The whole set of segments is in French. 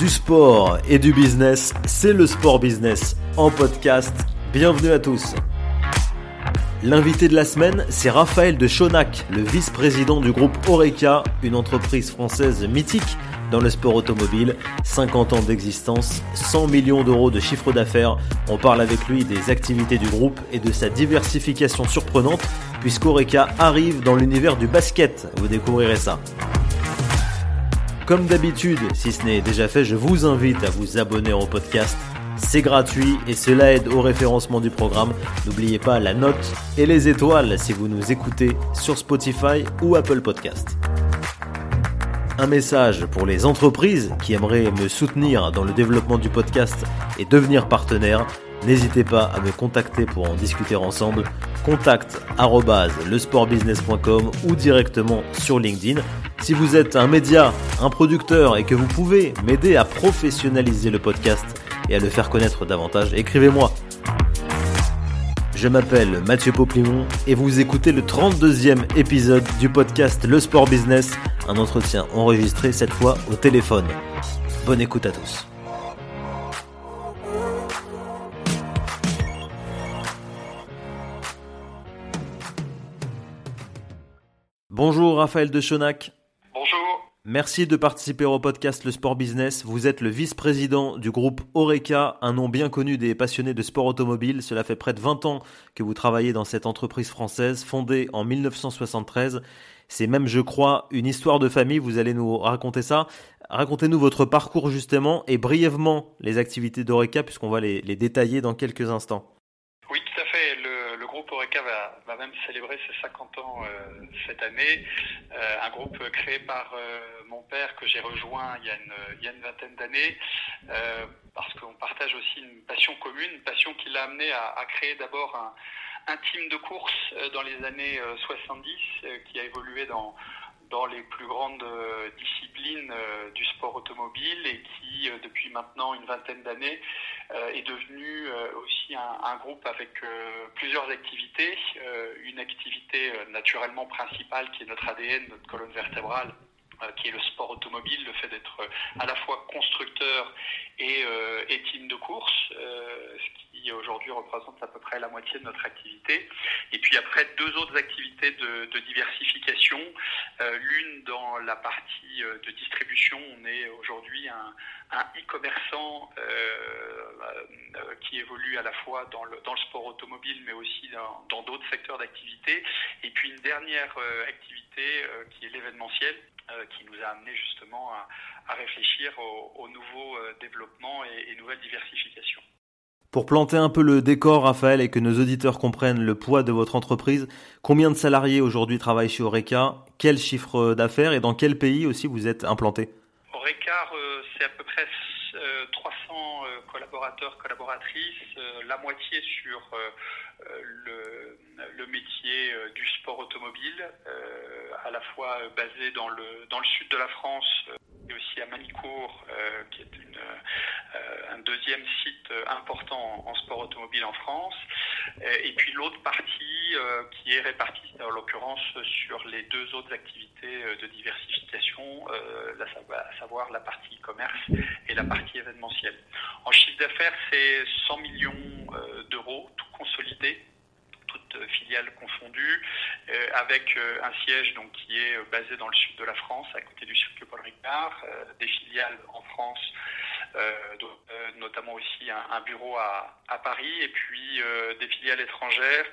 Du sport et du business, c'est le sport business en podcast. Bienvenue à tous. L'invité de la semaine, c'est Raphaël de Chonac, le vice-président du groupe Oreca, une entreprise française mythique dans le sport automobile. 50 ans d'existence, 100 millions d'euros de chiffre d'affaires. On parle avec lui des activités du groupe et de sa diversification surprenante, puisqu'Oreca arrive dans l'univers du basket. Vous découvrirez ça. Comme d'habitude, si ce n'est déjà fait, je vous invite à vous abonner au podcast. C'est gratuit et cela aide au référencement du programme. N'oubliez pas la note et les étoiles si vous nous écoutez sur Spotify ou Apple Podcast. Un message pour les entreprises qui aimeraient me soutenir dans le développement du podcast et devenir partenaire. N'hésitez pas à me contacter pour en discuter ensemble. Contact lesportbusiness.com ou directement sur LinkedIn. Si vous êtes un média, un producteur et que vous pouvez m'aider à professionnaliser le podcast et à le faire connaître davantage, écrivez-moi. Je m'appelle Mathieu Poplimon et vous écoutez le 32e épisode du podcast Le Sport Business, un entretien enregistré cette fois au téléphone. Bonne écoute à tous. Bonjour Raphaël de Chonac. Merci de participer au podcast Le Sport Business. Vous êtes le vice-président du groupe Oreca, un nom bien connu des passionnés de sport automobile. Cela fait près de 20 ans que vous travaillez dans cette entreprise française, fondée en 1973. C'est même, je crois, une histoire de famille. Vous allez nous raconter ça. Racontez-nous votre parcours justement et brièvement les activités d'Oreca puisqu'on va les, les détailler dans quelques instants. Oui, tout à fait. Le, le groupe Oreca va, même célébrer ses 50 ans euh, cette année. Euh, un groupe créé par euh, mon père que j'ai rejoint il y a une, vingtaine d'années parce qu'on partage aussi une passion commune, une passion qui l'a amené à, créer d'abord un, un, team de course dans les années 70 euh, qui a évolué dans dans les plus grandes euh, disciplines euh, du sport automobile et qui, euh, depuis maintenant une vingtaine d'années, est devenu aussi un, un, groupe avec plusieurs activités. une activité naturellement principale qui est notre ADN, notre colonne vertébrale, qui est le sport automobile, le fait d'être à la fois constructeur et, euh, team de course, euh, ce qui aujourd'hui représente à peu près la moitié de notre activité. Et puis après, deux autres activités de, diversification. Euh, L'une dans la partie de distribution, on est aujourd'hui un, un e-commerçant qui évolue à la fois dans le, dans le sport automobile, mais aussi dans d'autres secteurs d'activité. Et puis une dernière activité qui est l'événementiel, qui nous a amené justement à, à réfléchir aux, aux nouveaux développements et, et, nouvelles diversifications. Pour planter un peu le décor, Raphaël, et que nos auditeurs comprennent le poids de votre entreprise, combien de salariés aujourd'hui travaillent chez Oreca? Quel chiffre d'affaires? Et dans quel pays aussi vous êtes implanté? Oreca, euh, c'est à peu près euh, 300 collaborateurs, collaboratrices, euh, la moitié sur euh, le, le, métier euh, du sport automobile, à la fois basé dans le, dans le sud de la France et aussi à Manicourt, euh, qui est euh, un deuxième site important en, sport automobile en France. Et puis l'autre partie euh, qui est répartie, en l'occurrence, sur les deux autres activités de diversification, la, à savoir la partie commerce et la partie événementielle. En chiffre d'affaires, c'est 100 millions d'euros, tout consolidé toutes filiales confondues, euh, avec euh, un siège donc qui est basé dans le sud de la France, à côté du circuit Paul Ricard, euh, des filiales en France, donc, notamment aussi un, bureau à, à, Paris, et puis des filiales étrangères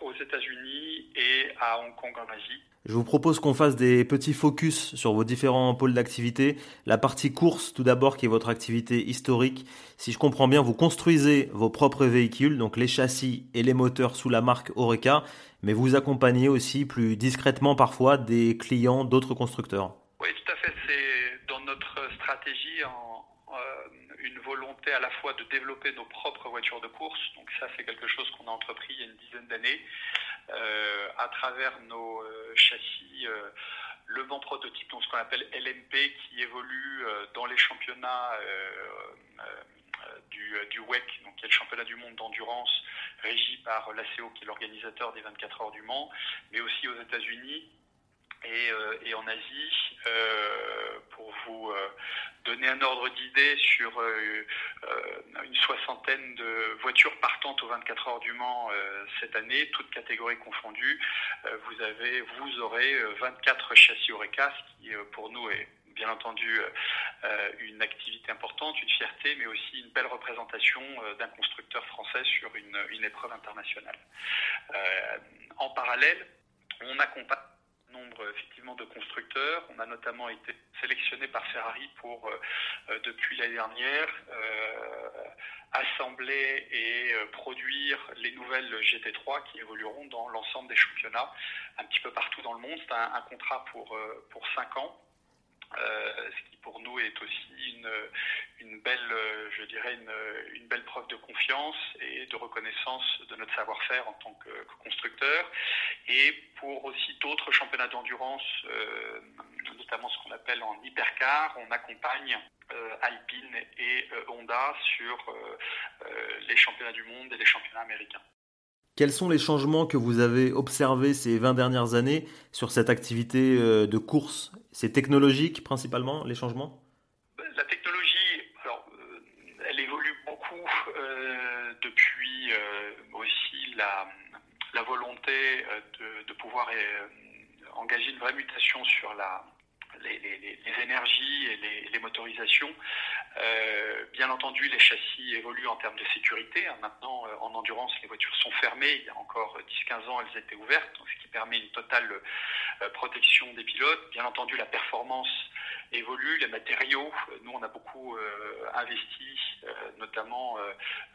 aux États-Unis et à Hong Kong en Asie. Je vous propose qu'on fasse des petits focus sur vos différents pôles d'activité. La partie course, tout d'abord, qui est votre activité historique. Si je comprends bien, vous construisez vos propres véhicules, donc les châssis et les moteurs sous la marque Oreca, mais vous accompagnez aussi plus discrètement parfois des clients d'autres constructeurs. Oui, tout à fait. C'est dans notre euh, une volonté à la fois de développer nos propres voitures de course. Donc ça, c'est quelque chose qu'on a entrepris il y a une dizaine d'années euh, à travers nos euh, châssis Le Mans prototype, donc ce qu'on appelle LMP, qui évolue dans les championnats du, du, WEC, donc qui est le championnat du monde d'endurance régi par l'ACO, qui est l'organisateur des 24 heures du Mans, mais aussi aux États-Unis et, en Asie. pour vous donner un ordre d'idée sur une soixantaine de voitures partantes aux 24 heures du Mans cette année, toutes catégories confondues, vous avez, vous aurez 24 châssis Oreca, ce qui pour nous est bien entendu euh, euh, une activité importante, une fierté, mais aussi une belle représentation euh, d'un constructeur français sur une, épreuve internationale. en parallèle, on accompagne nombre effectivement de constructeurs. On a notamment été sélectionné par Ferrari pour, depuis l'année dernière, assembler et produire les nouvelles GT3 qui évolueront dans l'ensemble des championnats un petit peu partout dans le monde. C'est un, contrat pour, pour 5 ans euh, ce qui pour nous est aussi une, belle, euh, je dirais, une, une, belle preuve de confiance et de reconnaissance de notre savoir-faire en tant que, constructeur. Et pour aussi d'autres championnats d'endurance, euh, notamment ce qu'on appelle en hypercar, on accompagne Alpine et Honda sur les championnats du monde et les championnats américains. Quels sont les changements que vous avez observés ces 20 dernières années sur cette activité euh, de course? C'est technologique principalement, les changements? La technologie, alors, euh, elle évolue beaucoup euh, depuis aussi la, volonté de pouvoir engager une vraie mutation sur la, les, énergies et les, les motorisations. Euh, bien entendu, les châssis évoluent en termes de sécurité. Hein. Maintenant, euh, en endurance, les voitures sont fermées. Il y a encore 10-15 ans, elles étaient ouvertes, ce qui permet une totale euh, protection des pilotes. Bien entendu, la performance évolue, les matériaux. Nous, on a beaucoup investi, notamment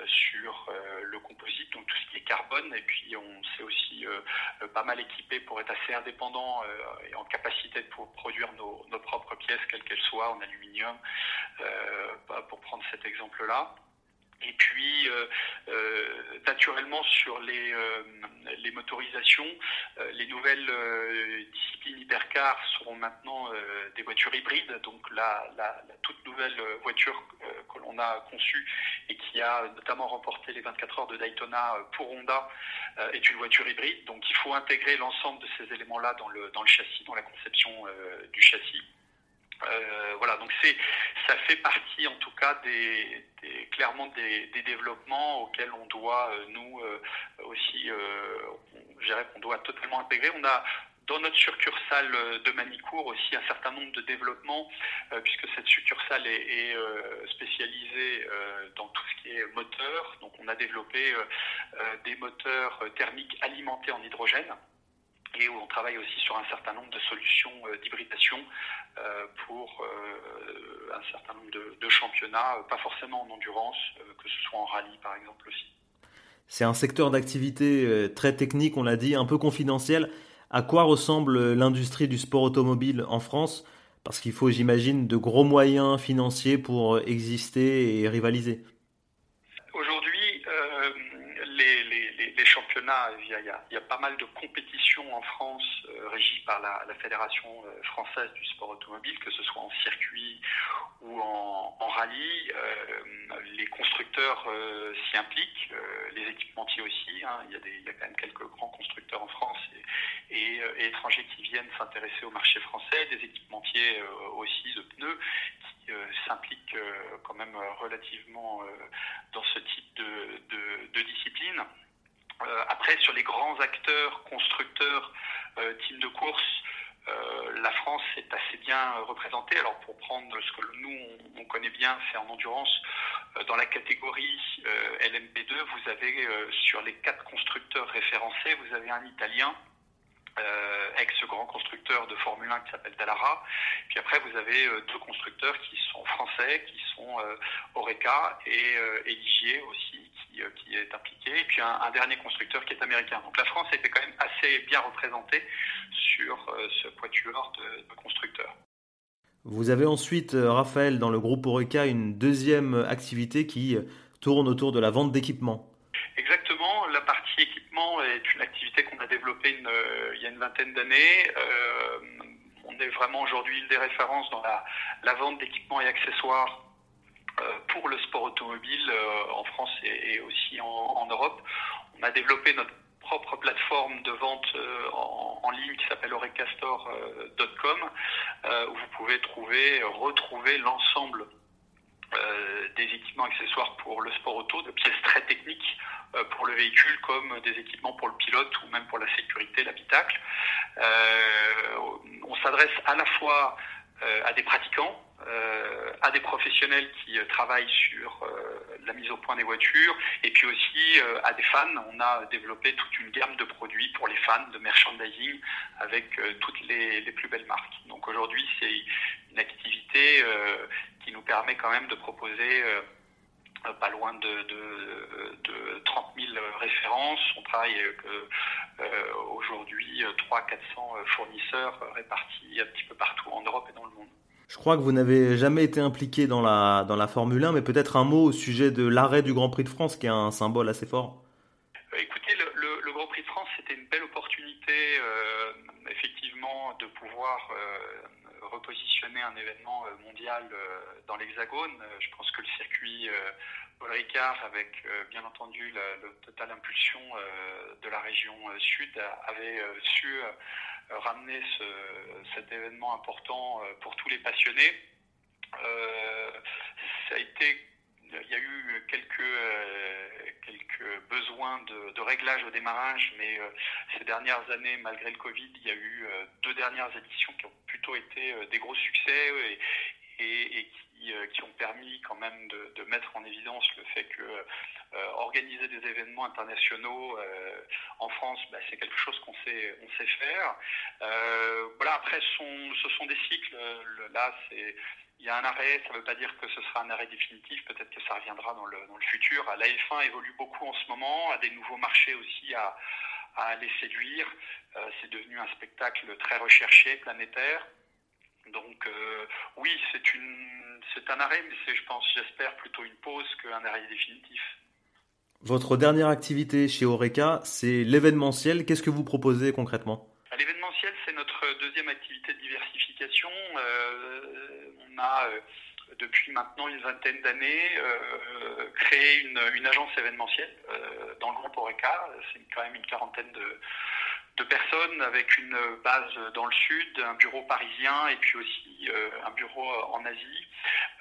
sur le composite, donc tout ce qui est carbone. Et puis, on s'est aussi pas mal équipé pour être assez indépendant et en capacité de produire nos, propres pièces, quelles qu'elles soient, en aluminium, pour prendre cet exemple-là. Et puis, euh, euh, naturellement, sur les, euh, les motorisations, les nouvelles disciplines hypercars seront maintenant des voitures hybrides. Donc, la, toute nouvelle voiture que l'on a conçue et qui a notamment remporté les 24 heures de Daytona pour Honda est une voiture hybride. Donc, il faut intégrer l'ensemble de ces éléments-là dans le, dans le châssis, dans la conception du châssis. Euh, voilà, donc c'est, ça fait partie en tout cas clairement des, développements auxquels on doit euh, nous euh, aussi, je dirais qu'on doit totalement intégrer. On a dans notre succursale de Manicourt aussi un certain nombre de développements, puisque cette succursale est, est spécialisée dans tout ce qui est moteur. Donc on a développé des moteurs thermiques alimentés en hydrogène et où on travaille aussi sur un certain nombre de solutions d'hybridation euh, pour euh, un certain nombre de, championnats, euh, pas forcément en endurance, que ce soit en rallye par exemple aussi. C'est un secteur d'activité très technique, on l'a dit, un peu confidentiel. À quoi ressemble l'industrie du sport automobile en France? Parce qu'il faut, j'imagine, de gros moyens financiers pour exister et rivaliser. Il y, a, pas mal de compétitions en France euh, régies par la, Fédération euh, française du sport automobile, que ce soit en circuit ou en, rallye. Euh, les constructeurs s'y impliquent, les équipementiers aussi. Hein. Il, y a quand même quelques grands constructeurs en France et, étrangers qui viennent s'intéresser au marché français, des équipementiers aussi de pneus qui s'impliquent quand même relativement dans ce type de discipline. Euh, sur les grands acteurs, constructeurs, euh, teams de course, euh, la France est assez bien représentée. Alors pour prendre ce que nous on, connaît bien, c'est en endurance. dans la catégorie LMP2, vous avez sur les quatre constructeurs référencés, vous avez un Italien, euh, ex-grand constructeur de Formule 1 qui s'appelle Dallara. Puis après, vous avez euh, deux constructeurs qui sont français, qui sont euh, Oreca et Eligier aussi, qui, est impliqué. Et puis un, dernier constructeur qui est américain. Donc la France était quand même assez bien représentée sur ce quatuor de, de constructeurs. Vous avez ensuite, Raphaël, dans le groupe Oreca, une deuxième activité qui tourne autour de la vente d'équipements. Partie équipement est une activité qu'on a développée euh, il y a une vingtaine d'années. Euh, on est vraiment aujourd'hui une des références dans la, vente d'équipements et accessoires euh, pour le sport automobile en France et, aussi en, en, Europe. On a développé notre propre plateforme de vente en, ligne qui s'appelle orecastore.com où vous pouvez trouver, retrouver l'ensemble des équipements accessoires pour le sport auto, de pièces très techniques pour le véhicule comme des équipements pour le pilote ou même pour la sécurité, l'habitacle. on s'adresse à la fois à des pratiquants, euh, à des professionnels qui euh, travaillent sur euh, la mise au point des voitures et puis aussi à des fans. On a développé toute une gamme de produits pour les fans de merchandising avec toutes les, les, plus belles marques. Donc aujourd'hui, c'est une activité qui nous permet quand même de proposer pas loin de, de, de, 30 000 références. On travaille avec euh, aujourd'hui 300-400 fournisseurs répartis un petit peu partout en Europe et dans le monde. Je crois que vous n'avez jamais été impliqué dans la, dans la Formule 1, mais peut-être un mot au sujet de l'arrêt du Grand Prix de France, qui est un symbole assez fort. Euh, écoutez, le, le, Grand Prix de France, c'était une belle opportunité, euh, effectivement, de pouvoir euh, un événement mondial dans l'Hexagone. Je pense que le circuit Paul Ricard, avec bien entendu la, totale impulsion de la région sud, avait su euh, ramener ce, cet événement important euh, pour tous les passionnés. Euh, ça a été il y a eu quelques, quelques besoins de, réglage au démarrage, mais ces dernières années, malgré le Covid, il y a eu deux dernières éditions qui ont plutôt été des gros succès et, qui, ont permis quand même de, mettre en évidence le fait que euh, organiser des événements internationaux euh, en France, bah, c'est quelque chose qu'on sait, on sait faire. Euh, voilà, après, ce sont des cycles. Là, il y a un arrêt, ça ne veut pas dire que ce sera un arrêt définitif, peut-être que ça reviendra dans le, futur. La F1 évolue beaucoup en ce moment, a des nouveaux marchés aussi à, à aller séduire. Euh, c'est devenu un spectacle très recherché, planétaire. Donc euh, oui, c'est un arrêt, mais c'est je pense, j'espère plutôt une pause qu'un arrêt définitif. Votre dernière activité chez Oreca, c'est l'événementiel. Qu'est-ce que vous proposez concrètement? L'événementiel, c'est notre deuxième activité de diversification. Euh, on a, euh, depuis maintenant une vingtaine d'années, euh, créé une, une, agence événementielle dans le groupe Oreca. C'est quand même une quarantaine de, de personnes avec une base dans le sud, un bureau parisien et puis aussi euh, un bureau en Asie.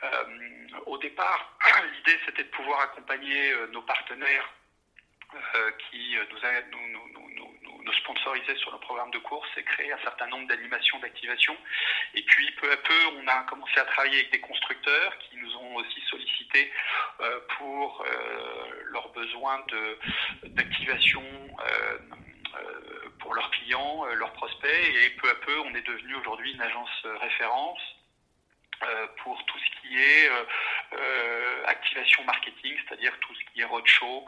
Euh, au départ, l'idée c'était de pouvoir accompagner euh, nos partenaires qui nous, sponsorisaient sur le programme de course et créer un certain nombre d'animations, d'activations. Et puis peu à peu, on a commencé à travailler avec des constructeurs qui nous ont aussi sollicité pour leurs besoins d'activation leurs clients, leurs prospects. Et peu à peu, on est devenu aujourd'hui une agence référence euh, pour tout ce qui est euh, euh, activation marketing, c'est-à-dire tout ce qui est roadshow,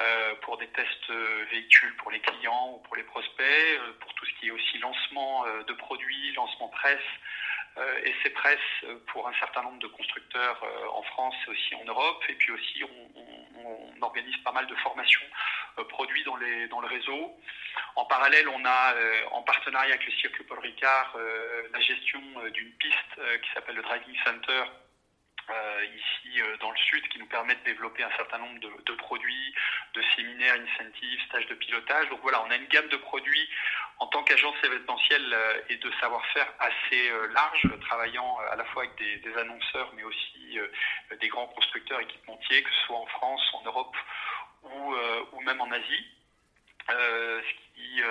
euh, pour des tests véhicules pour les clients ou pour les prospects, pour tout ce qui est aussi lancement de produits, lancement presse, euh, et c'est presse pour un certain nombre de constructeurs euh, en France et aussi en Europe. Et puis aussi, on, organise pas mal de formations euh, produits dans, le réseau. En parallèle, on a, en partenariat avec le circuit Paul Ricard, la gestion d'une piste qui s'appelle le Driving Center euh, ici euh, dans le sud qui nous permet de développer un certain nombre de, produits, de séminaires, incentives, stages de pilotage. Donc voilà, on a une gamme de produits en tant qu'agence événementielle euh, et de savoir-faire assez euh, large, travaillant euh, à la fois avec des, annonceurs mais aussi euh, des grands constructeurs équipementiers, que ce soit en France, en Europe ou, ou même en Asie. ce qui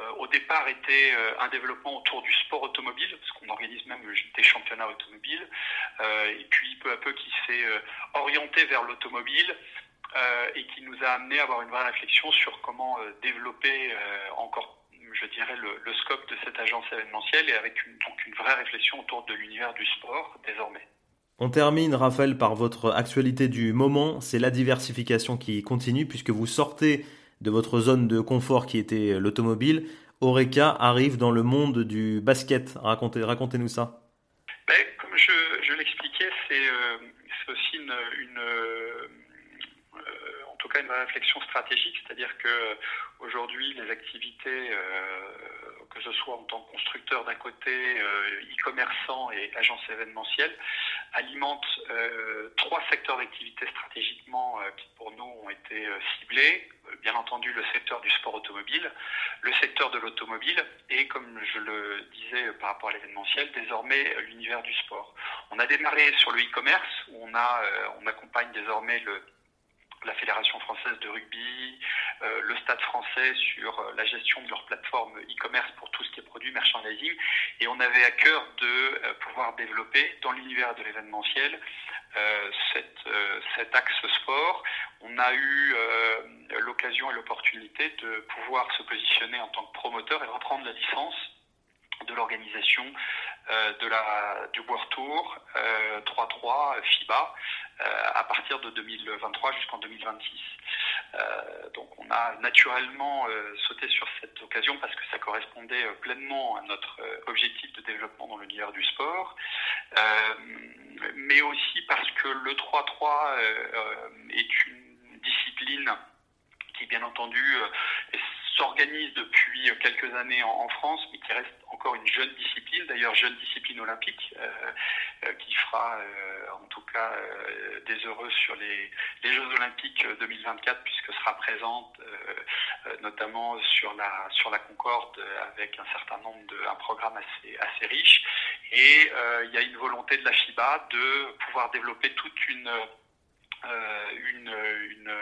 euh, au départ était euh, un développement autour du sport automobile, parce qu'on organise même des championnats automobiles, euh, et puis peu à peu qui s'est orienté vers l'automobile et qui nous a amené à avoir une vraie réflexion sur comment développer encore je dirais, le, le, scope de cette agence événementielle et avec une, donc une vraie réflexion autour de l'univers du sport désormais. On termine, Raphaël, par votre actualité du moment. C'est la diversification qui continue puisque vous sortez de votre zone de confort qui était l'automobile, Oreca arrive dans le monde du basket. Racontez, racontez-nous ça. Ben, comme je, l'expliquais, c'est euh, aussi une, tout cas une réflexion stratégique, c'est-à-dire que aujourd'hui les activités, euh, que ce soit en tant que constructeur d'un côté, euh, e-commerçant et agence événementielle, alimentent euh, trois secteurs d'activité stratégiquement qui pour nous ont été ciblés bien entendu le secteur du sport automobile, le secteur de l'automobile et, comme je le disais par rapport à l'événementiel, désormais l'univers du sport. On a démarré sur le e-commerce où on, a, on accompagne désormais le, la Fédération française de rugby, euh, le Stade français sur euh, la gestion de leur plateforme e-commerce pour tout ce qui est produit merchandising. Et on avait à cœur de euh, pouvoir développer dans l'univers de l'événementiel cet axe sport. On a eu l'occasion et l'opportunité de pouvoir se positionner en tant que promoteur et reprendre la licence de l'organisation de la du World Tour 3-3 euh, FIBA à partir de 2023 jusqu'en 2026. donc on a naturellement sauté sur cette occasion parce que ça correspondait pleinement à notre objectif de développement dans l'univers du sport, mais aussi parce que le 3-3 est une discipline qui bien entendu s'organise depuis quelques années en, France, mais qui reste encore une jeune discipline, d'ailleurs jeune discipline olympique, euh, euh, qui fera euh, en tout cas des heureux sur les, Jeux olympiques 2024, puisque sera présente notamment sur la sur la Concorde avec un certain nombre de un programme assez assez riche. Et il y a une volonté de la FIBA de pouvoir développer toute une une, une,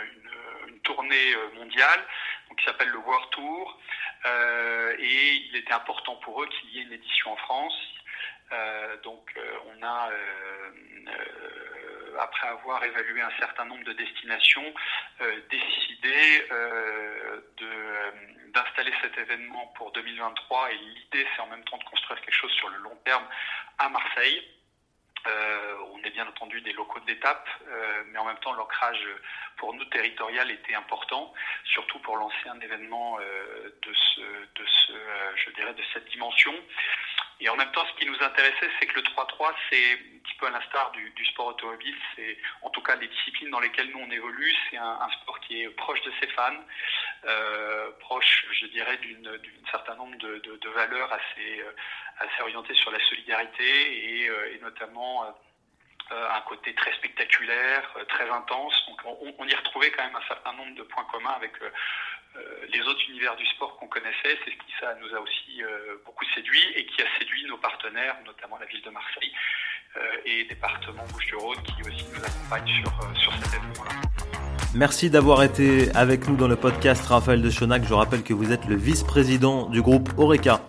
une, tournée mondiale qui s'appelle le World Tour. Euh, et il était important pour eux qu'il y ait une édition en France. Euh, donc euh, on a, après avoir évalué un certain nombre de destinations, décidé d'installer cet événement pour 2023. Et l'idée, c'est en même temps de construire quelque chose sur le long terme à Marseille. Euh, on est bien entendu des locaux d'étape, euh, mais en même temps l'ancrage pour nous territorial était important, surtout pour lancer un événement euh, de ce, de ce, je dirais, de cette dimension. Et en même temps, ce qui nous intéressait, c'est que le 3-3, c'est un petit peu à l'instar du, sport automobile, c'est en tout cas les disciplines dans lesquelles nous on évolue, c'est un, sport qui est proche de ses fans, proche, je dirais, d'une certain nombre de, valeurs assez assez orienté sur la solidarité et, euh, notamment euh, un côté très spectaculaire, euh, très intense. Donc on, y retrouvait quand même un certain nombre de points communs avec les autres univers du sport qu'on connaissait. C'est ce qui ça nous a aussi beaucoup séduit et qui a séduit nos partenaires, notamment la ville de Marseille et département Bouches-du-Rhône qui aussi nous accompagne sur, sur cet événement-là. Merci d'avoir été avec nous dans le podcast Raphaël de Chonac. Je rappelle que vous êtes le vice-président du groupe Oreca.